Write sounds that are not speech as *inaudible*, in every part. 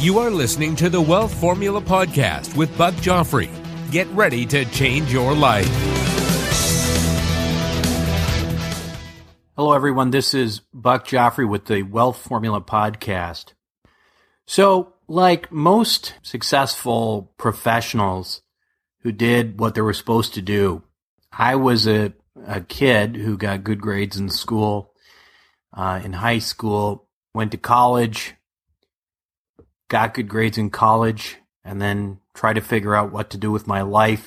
You are listening to the Wealth Formula Podcast with Buck Joffrey. Get ready to change your life. Hello, everyone. This is Buck Joffrey with the Wealth Formula Podcast. So, like most successful professionals who did what they were supposed to do, I was a, a kid who got good grades in school, uh, in high school, went to college, got good grades in college, and then tried to figure out what to do with my life.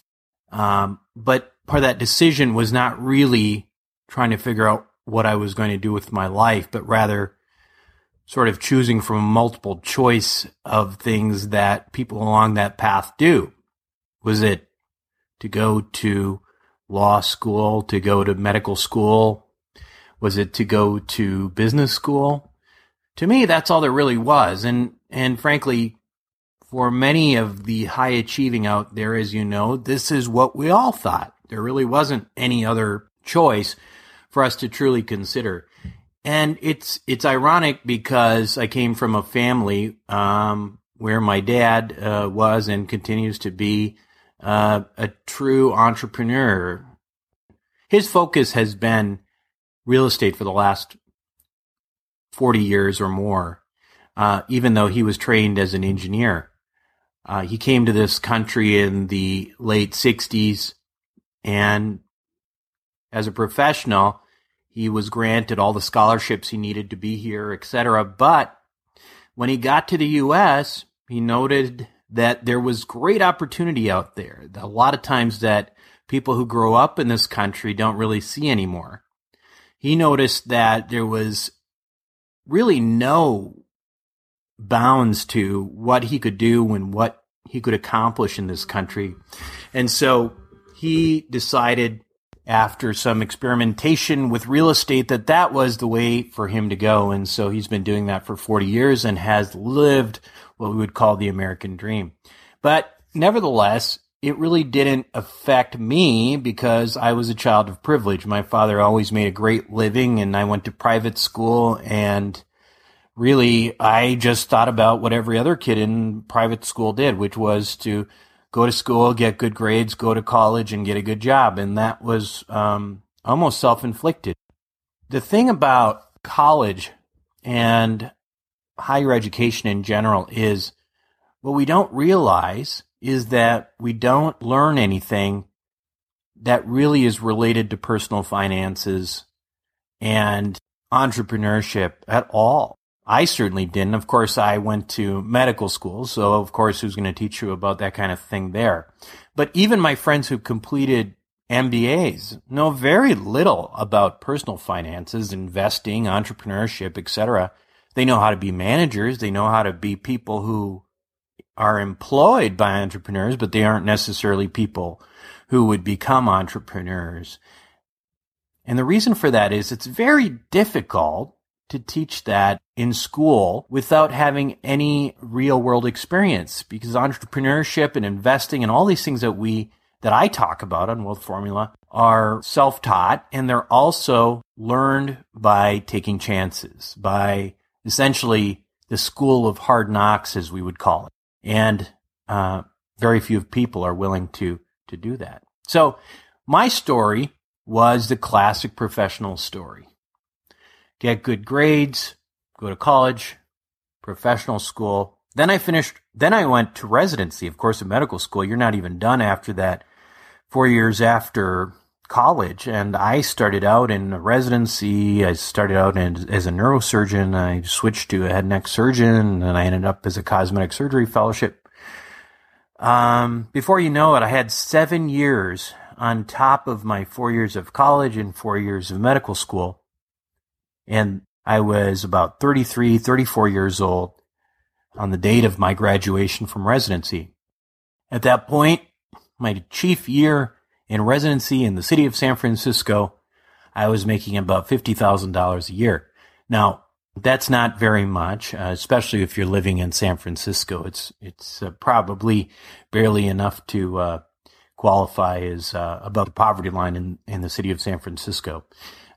Um, but part of that decision was not really trying to figure out what I was going to do with my life, but rather sort of choosing from multiple choice of things that people along that path do. Was it to go to law school, to go to medical school? Was it to go to business school? To me, that's all there really was. And and frankly, for many of the high achieving out there, as you know, this is what we all thought. There really wasn't any other choice for us to truly consider. And it's it's ironic because I came from a family um, where my dad uh, was and continues to be uh, a true entrepreneur. His focus has been real estate for the last forty years or more uh, even though he was trained as an engineer. Uh, he came to this country in the late 60s, and as a professional, he was granted all the scholarships he needed to be here, etc. But when he got to the U.S., he noted that there was great opportunity out there. A lot of times that people who grow up in this country don't really see anymore. He noticed that there was really no bounds to what he could do and what he could accomplish in this country. And so he decided after some experimentation with real estate that that was the way for him to go. And so he's been doing that for 40 years and has lived what we would call the American dream. But nevertheless, it really didn't affect me because I was a child of privilege. My father always made a great living and I went to private school and really, I just thought about what every other kid in private school did, which was to go to school, get good grades, go to college, and get a good job. And that was um, almost self inflicted. The thing about college and higher education in general is what we don't realize is that we don't learn anything that really is related to personal finances and entrepreneurship at all. I certainly didn't. Of course, I went to medical school, so of course, who's going to teach you about that kind of thing there? But even my friends who completed MBAs know very little about personal finances, investing, entrepreneurship, etc. They know how to be managers. They know how to be people who are employed by entrepreneurs, but they aren't necessarily people who would become entrepreneurs. And the reason for that is it's very difficult to teach that in school without having any real world experience because entrepreneurship and investing and all these things that we that I talk about on Wealth Formula are self-taught and they're also learned by taking chances, by essentially the school of hard knocks, as we would call it. And uh, very few people are willing to to do that. So my story was the classic professional story get good grades, go to college, professional school, Then I finished, then I went to residency. Of course, in medical school, you're not even done after that four years after college. And I started out in residency. I started out in, as a neurosurgeon. I switched to a head and neck surgeon and I ended up as a cosmetic surgery fellowship. Um, before you know it, I had seven years on top of my four years of college and four years of medical school. And I was about 33, 34 years old on the date of my graduation from residency. At that point, my chief year in residency in the city of San Francisco, I was making about $50,000 a year. Now, that's not very much, uh, especially if you're living in San Francisco. It's, it's uh, probably barely enough to, uh, qualify as, uh, above the poverty line in, in the city of San Francisco.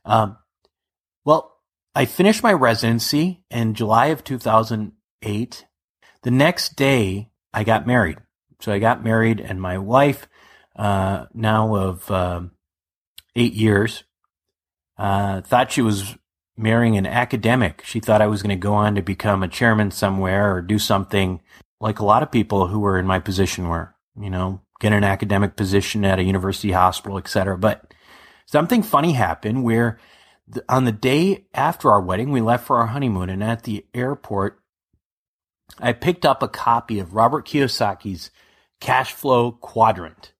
Um, well, I finished my residency in July of 2008. The next day, I got married. So I got married, and my wife, uh, now of uh, eight years, uh, thought she was marrying an academic. She thought I was going to go on to become a chairman somewhere or do something like a lot of people who were in my position were, you know, get an academic position at a university hospital, etc. But something funny happened where on the day after our wedding, we left for our honeymoon and at the airport, I picked up a copy of Robert Kiyosaki's cash flow quadrant.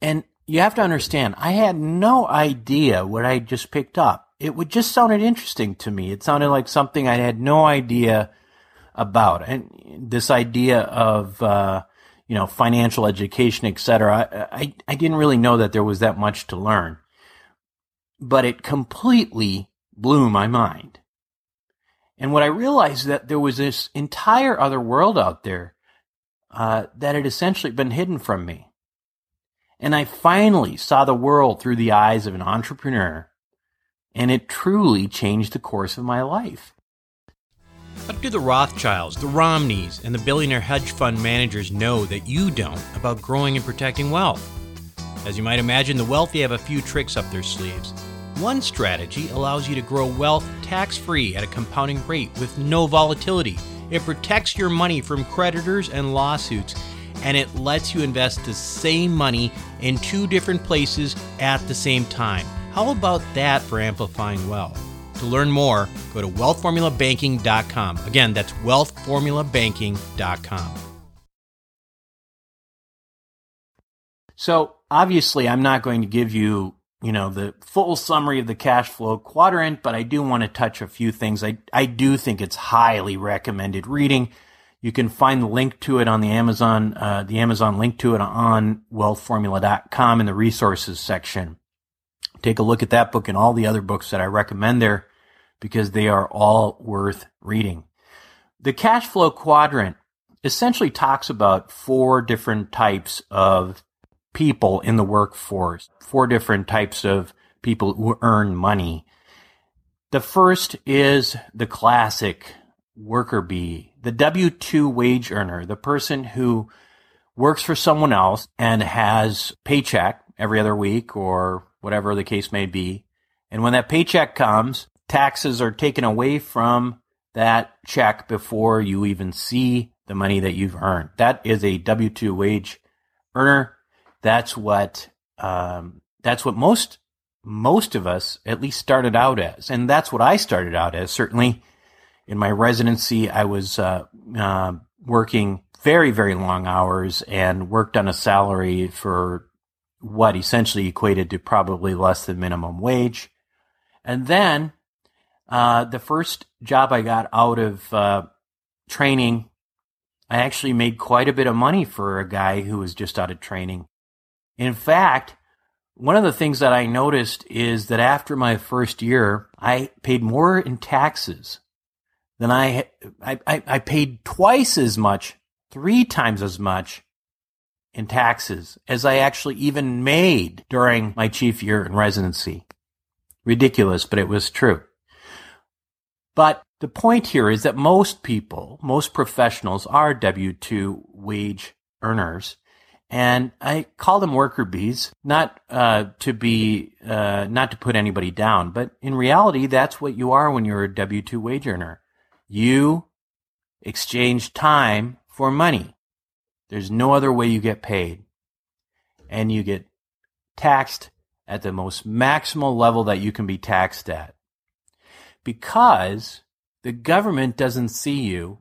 And you have to understand, I had no idea what I just picked up. It would just sounded interesting to me. It sounded like something I had no idea about. And this idea of, uh, you know, financial education, etc. I, I, I didn't really know that there was that much to learn, but it completely blew my mind. And what I realized that there was this entire other world out there uh, that had essentially been hidden from me. And I finally saw the world through the eyes of an entrepreneur, and it truly changed the course of my life. What do the Rothschilds, the Romneys, and the billionaire hedge fund managers know that you don't about growing and protecting wealth? As you might imagine, the wealthy have a few tricks up their sleeves. One strategy allows you to grow wealth tax free at a compounding rate with no volatility it protects your money from creditors and lawsuits, and it lets you invest the same money in two different places at the same time. How about that for amplifying wealth? To learn more, go to wealthformulabanking.com. Again, that's wealthformulabanking.com. So, obviously, I'm not going to give you you know, the full summary of the cash flow quadrant, but I do want to touch a few things. I, I do think it's highly recommended reading. You can find the link to it on the Amazon, uh, the Amazon link to it on wealthformula.com in the resources section. Take a look at that book and all the other books that I recommend there because they are all worth reading. The cash flow quadrant essentially talks about four different types of people in the workforce, four different types of people who earn money. The first is the classic worker bee, the W 2 wage earner, the person who works for someone else and has paycheck every other week or whatever the case may be. And when that paycheck comes, taxes are taken away from that check before you even see the money that you've earned. That is a W 2 wage earner that's what um, that's what most most of us at least started out as, and that's what I started out as. Certainly, in my residency, I was uh, uh, working very very long hours and worked on a salary for what essentially equated to probably less than minimum wage, and then. Uh, the first job I got out of uh, training I actually made quite a bit of money for a guy who was just out of training. In fact, one of the things that I noticed is that after my first year, I paid more in taxes than I, I, I paid twice as much, three times as much in taxes as I actually even made during my chief year in residency. Ridiculous, but it was true. But the point here is that most people, most professionals are W 2 wage earners. And I call them worker bees, not uh, to be, uh, not to put anybody down, but in reality, that's what you are when you're a W two wage earner. You exchange time for money. There's no other way you get paid. And you get taxed at the most maximal level that you can be taxed at. Because the government doesn't see you,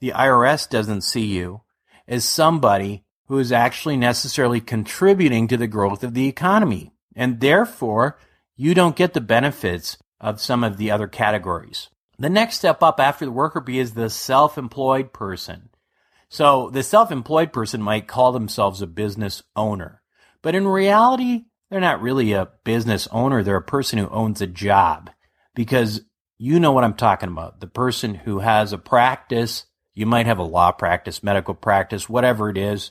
the IRS doesn't see you as somebody who is actually necessarily contributing to the growth of the economy. And therefore, you don't get the benefits of some of the other categories. The next step up after the worker bee is the self employed person. So the self employed person might call themselves a business owner, but in reality, they're not really a business owner. They're a person who owns a job because you know what I'm talking about. The person who has a practice, you might have a law practice, medical practice, whatever it is.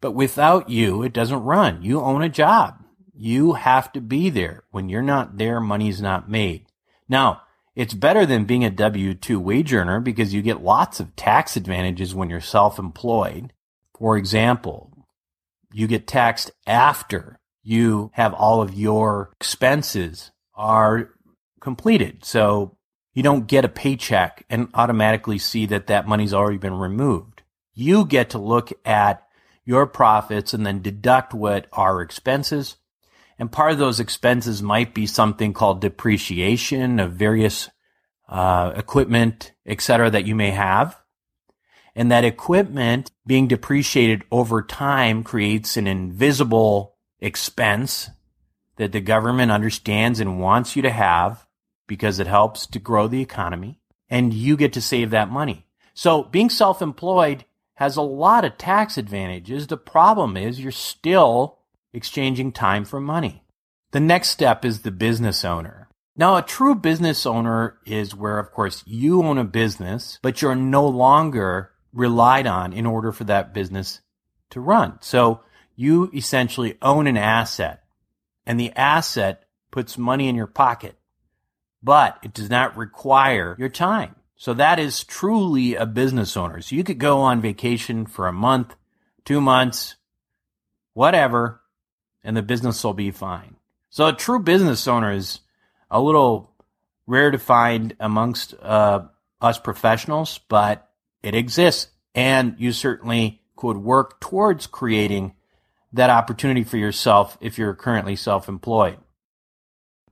But without you, it doesn't run. You own a job. You have to be there. When you're not there, money's not made. Now, it's better than being a W-2 wage earner because you get lots of tax advantages when you're self-employed. For example, you get taxed after you have all of your expenses are completed. So you don't get a paycheck and automatically see that that money's already been removed. You get to look at your profits and then deduct what are expenses and part of those expenses might be something called depreciation of various uh, equipment, etc., that you may have. And that equipment being depreciated over time creates an invisible expense that the government understands and wants you to have because it helps to grow the economy and you get to save that money. So being self-employed has a lot of tax advantages. The problem is you're still exchanging time for money. The next step is the business owner. Now, a true business owner is where, of course, you own a business, but you're no longer relied on in order for that business to run. So you essentially own an asset and the asset puts money in your pocket, but it does not require your time. So that is truly a business owner. So you could go on vacation for a month, two months, whatever, and the business will be fine. So a true business owner is a little rare to find amongst uh, us professionals, but it exists. And you certainly could work towards creating that opportunity for yourself if you're currently self employed.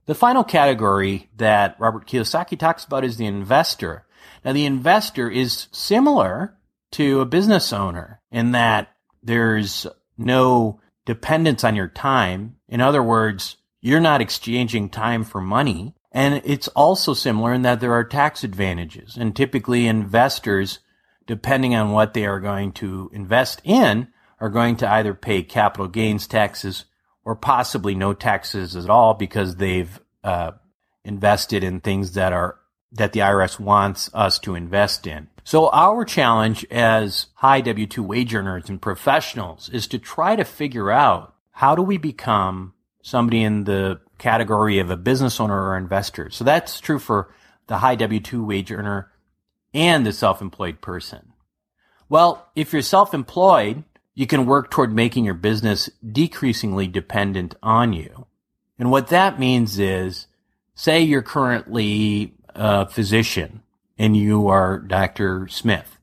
The final category that Robert Kiyosaki talks about is the investor. Now, the investor is similar to a business owner in that there's no dependence on your time. In other words, you're not exchanging time for money. And it's also similar in that there are tax advantages. And typically investors, depending on what they are going to invest in, are going to either pay capital gains taxes or possibly no taxes at all because they've uh, invested in things that are that the IRS wants us to invest in. So our challenge as high W-2 wage earners and professionals is to try to figure out how do we become somebody in the category of a business owner or investor. So that's true for the high W-2 wage earner and the self-employed person. Well, if you're self-employed, you can work toward making your business decreasingly dependent on you. And what that means is, say you're currently a physician and you are Dr. Smith.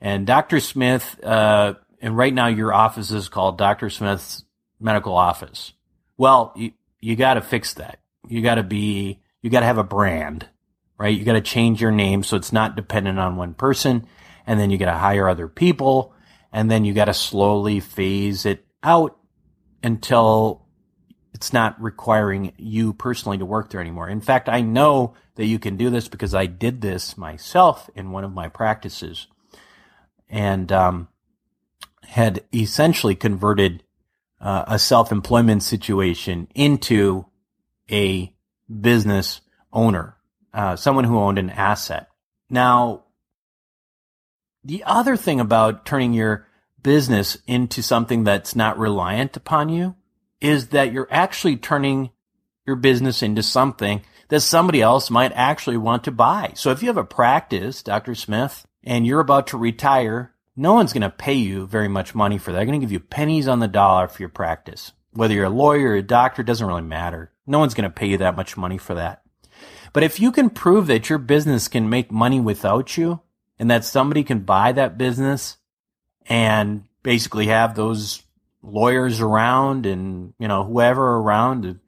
And Dr. Smith, uh, and right now your office is called Dr. Smith's medical office. Well, you, you got to fix that. You got to be, you got to have a brand, right? You got to change your name so it's not dependent on one person. And then you got to hire other people. And then you got to slowly phase it out until it's not requiring you personally to work there anymore. In fact, I know that you can do this because I did this myself in one of my practices and um, had essentially converted uh, a self-employment situation into a business owner, uh, someone who owned an asset. Now, the other thing about turning your business into something that's not reliant upon you is that you're actually turning your business into something that somebody else might actually want to buy. So if you have a practice, Dr. Smith, and you're about to retire, no one's going to pay you very much money for that. They're going to give you pennies on the dollar for your practice. Whether you're a lawyer or a doctor, doesn't really matter. No one's going to pay you that much money for that. But if you can prove that your business can make money without you, and that somebody can buy that business and basically have those lawyers around and, you know, whoever around, you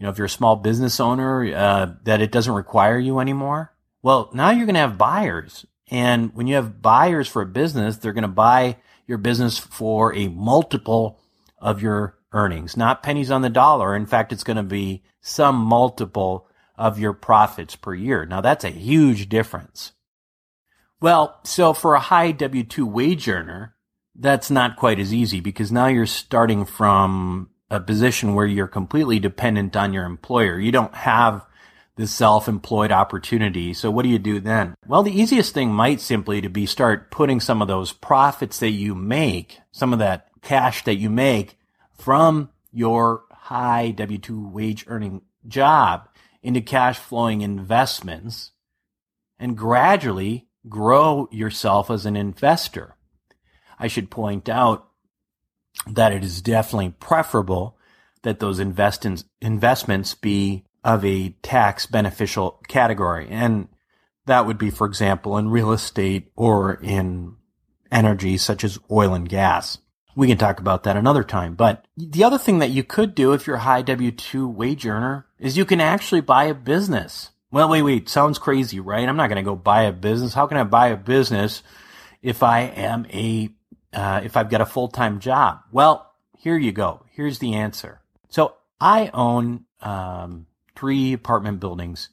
know, if you're a small business owner, uh, that it doesn't require you anymore. Well, now you're going to have buyers. And when you have buyers for a business, they're going to buy your business for a multiple of your earnings, not pennies on the dollar. In fact, it's going to be some multiple of your profits per year. Now that's a huge difference. Well, so for a high W-2 wage earner, that's not quite as easy because now you're starting from a position where you're completely dependent on your employer. You don't have the self-employed opportunity. So what do you do then? Well, the easiest thing might simply to be start putting some of those profits that you make, some of that cash that you make from your high W-2 wage earning job into cash flowing investments and gradually grow yourself as an investor. I should point out that it is definitely preferable that those invest investments be of a tax beneficial category. And that would be, for example, in real estate or in energy such as oil and gas. We can talk about that another time. But the other thing that you could do if you're a high W-2 wage earner is you can actually buy a business. Well, wait, wait. Sounds crazy, right? I'm not going to go buy a business. How can I buy a business if I am a, uh, if I've got a full-time job? Well, here you go. Here's the answer. So I own, um, three apartment buildings.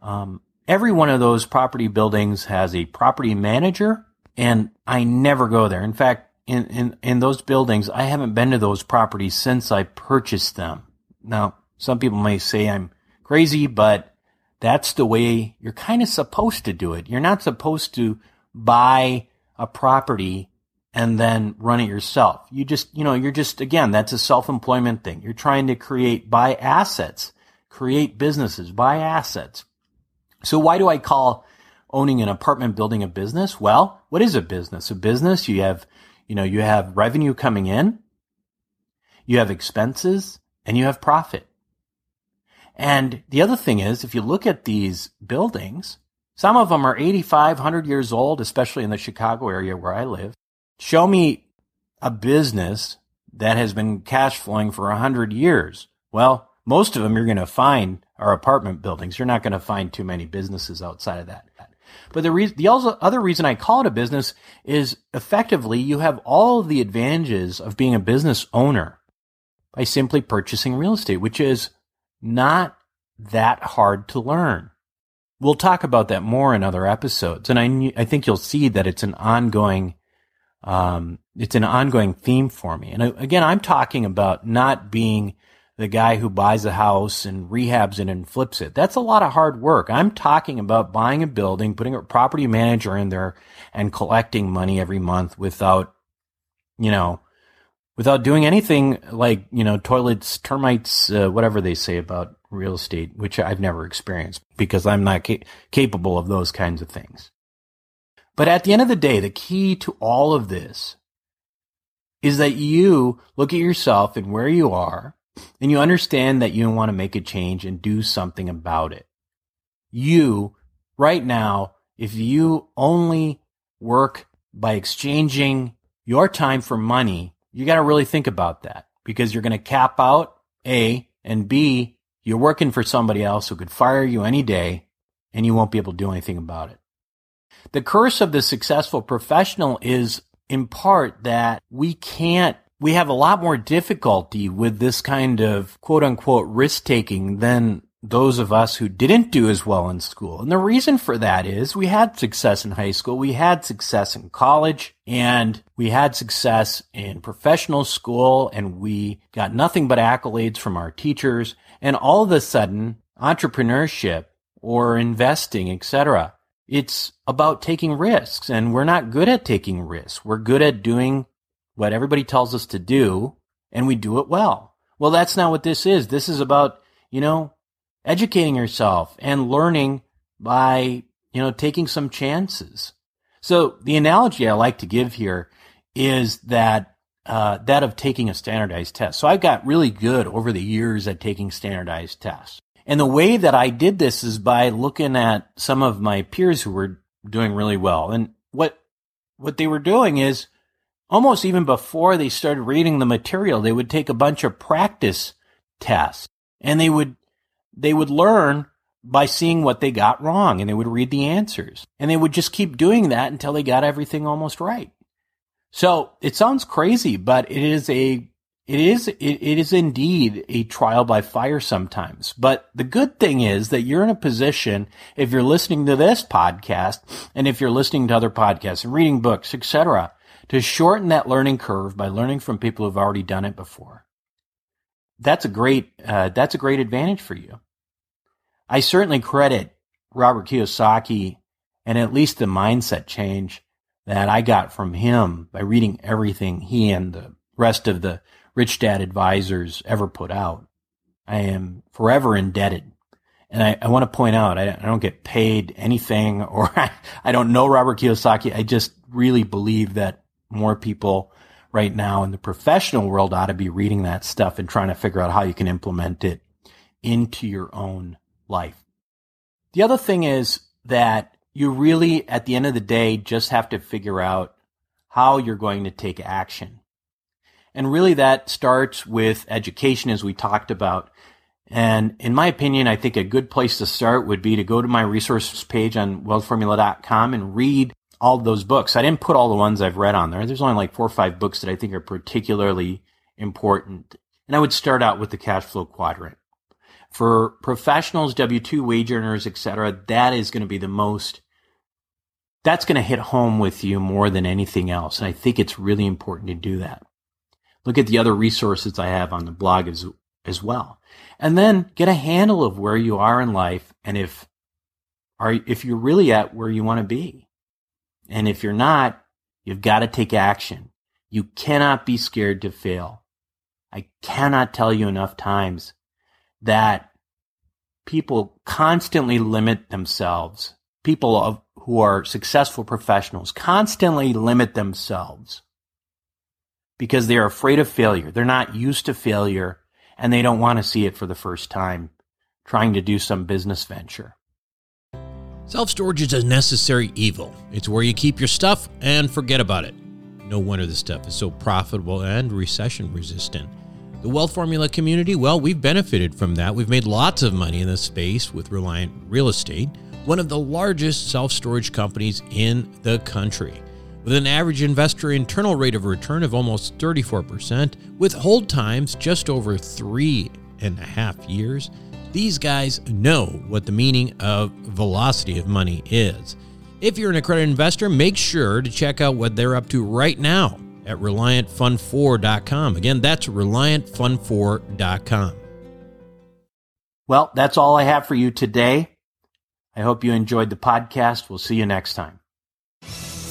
Um, every one of those property buildings has a property manager and I never go there. In fact, in, in, in those buildings, I haven't been to those properties since I purchased them. Now, some people may say I'm crazy, but that's the way you're kind of supposed to do it. You're not supposed to buy a property and then run it yourself. You just, you know, you're just, again, that's a self-employment thing. You're trying to create, buy assets, create businesses, buy assets. So why do I call owning an apartment building a business? Well, what is a business? A business, you have you know, you have revenue coming in, you have expenses, and you have profit. And the other thing is, if you look at these buildings, some of them are 85, 100 years old, especially in the Chicago area where I live. Show me a business that has been cash flowing for a 100 years. Well, most of them you're going to find are apartment buildings. You're not going to find too many businesses outside of that. But the reason, the other reason I call it a business is effectively you have all of the advantages of being a business owner by simply purchasing real estate, which is not that hard to learn. We'll talk about that more in other episodes, and I I think you'll see that it's an ongoing um, it's an ongoing theme for me. And again, I'm talking about not being the guy who buys a house and rehabs it and flips it. That's a lot of hard work. I'm talking about buying a building, putting a property manager in there and collecting money every month without, you know, without doing anything like, you know, toilets, termites, uh, whatever they say about real estate, which I've never experienced because I'm not ca- capable of those kinds of things. But at the end of the day, the key to all of this is that you look at yourself and where you are and you understand that you want to make a change and do something about it. You, right now, if you only work by exchanging your time for money, you got to really think about that because you're going to cap out A and B, you're working for somebody else who could fire you any day and you won't be able to do anything about it. The curse of the successful professional is in part that we can't we have a lot more difficulty with this kind of quote unquote risk taking than those of us who didn't do as well in school. And the reason for that is we had success in high school, we had success in college, and we had success in professional school, and we got nothing but accolades from our teachers. And all of a sudden, entrepreneurship or investing, etc. It's about taking risks, and we're not good at taking risks. We're good at doing what everybody tells us to do and we do it well. Well, that's not what this is. This is about, you know, educating yourself and learning by, you know, taking some chances. So the analogy I like to give here is that, uh, that of taking a standardized test. So I got really good over the years at taking standardized tests. And the way that I did this is by looking at some of my peers who were doing really well. And what what they were doing is almost even before they started reading the material, they would take a bunch of practice tests and they would they would learn by seeing what they got wrong and they would read the answers. And they would just keep doing that until they got everything almost right. So it sounds crazy, but it is a it is it, it is indeed a trial by fire sometimes. But the good thing is that you're in a position if you're listening to this podcast and if you're listening to other podcasts and reading books, etc., to shorten that learning curve by learning from people who've already done it before. That's a great uh, that's a great advantage for you. I certainly credit Robert Kiyosaki and at least the mindset change that I got from him by reading everything he and the rest of the Rich Dad advisors ever put out. I am forever indebted. And I, I want to point out, I, I, don't get paid anything *laughs* or I, I don't know Robert Kiyosaki. I just really believe that more people right now in the professional world ought to be reading that stuff and trying to figure out how you can implement it into your own life. The other thing is that you really, at the end of the day, just have to figure out how you're going to take action. And really that starts with education as we talked about. And in my opinion, I think a good place to start would be to go to my resources page on wealthformula.com and read all those books. I didn't put all the ones I've read on there. There's only like four or five books that I think are particularly important. And I would start out with the cash flow quadrant. For professionals, W-2 wage earners, etc., that is going to be the most that's going to hit home with you more than anything else. And I think it's really important to do that. Look at the other resources I have on the blog as, as well. And then get a handle of where you are in life and if are if you're really at where you want to be. And if you're not, you've got to take action. You cannot be scared to fail. I cannot tell you enough times that people constantly limit themselves. People of, who are successful professionals constantly limit themselves because they're afraid of failure. They're not used to failure and they don't want to see it for the first time trying to do some business venture. Self storage is a necessary evil. It's where you keep your stuff and forget about it. No wonder this stuff is so profitable and recession resistant. The Wealth Formula community, well, we've benefited from that. We've made lots of money in this space with Reliant Real Estate, one of the largest self storage companies in the country. With an average investor internal rate of return of almost 34%, with hold times just over three and a half years, these guys know what the meaning of velocity of money is. If you're an accredited investor, make sure to check out what they're up to right now at ReliantFund4.com. Again, that's ReliantFund4.com. Well, that's all I have for you today. I hope you enjoyed the podcast. We'll see you next time.